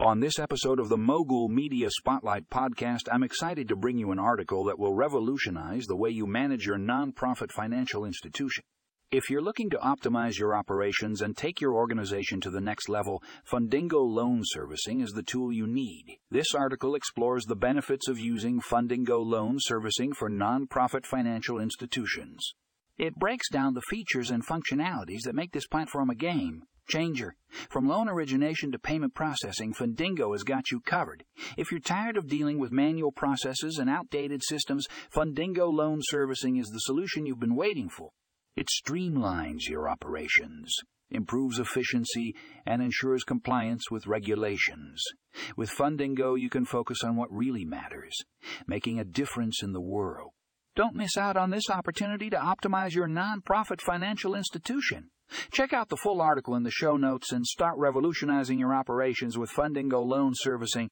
On this episode of the Mogul Media Spotlight podcast, I'm excited to bring you an article that will revolutionize the way you manage your nonprofit financial institution. If you're looking to optimize your operations and take your organization to the next level, Fundingo Loan Servicing is the tool you need. This article explores the benefits of using Fundingo Loan Servicing for nonprofit financial institutions. It breaks down the features and functionalities that make this platform a game changer. From loan origination to payment processing, Fundingo has got you covered. If you're tired of dealing with manual processes and outdated systems, Fundingo Loan Servicing is the solution you've been waiting for. It streamlines your operations, improves efficiency, and ensures compliance with regulations. With Fundingo, you can focus on what really matters, making a difference in the world. Don't miss out on this opportunity to optimize your nonprofit financial institution. Check out the full article in the show notes and start revolutionizing your operations with Fundingo Loan Servicing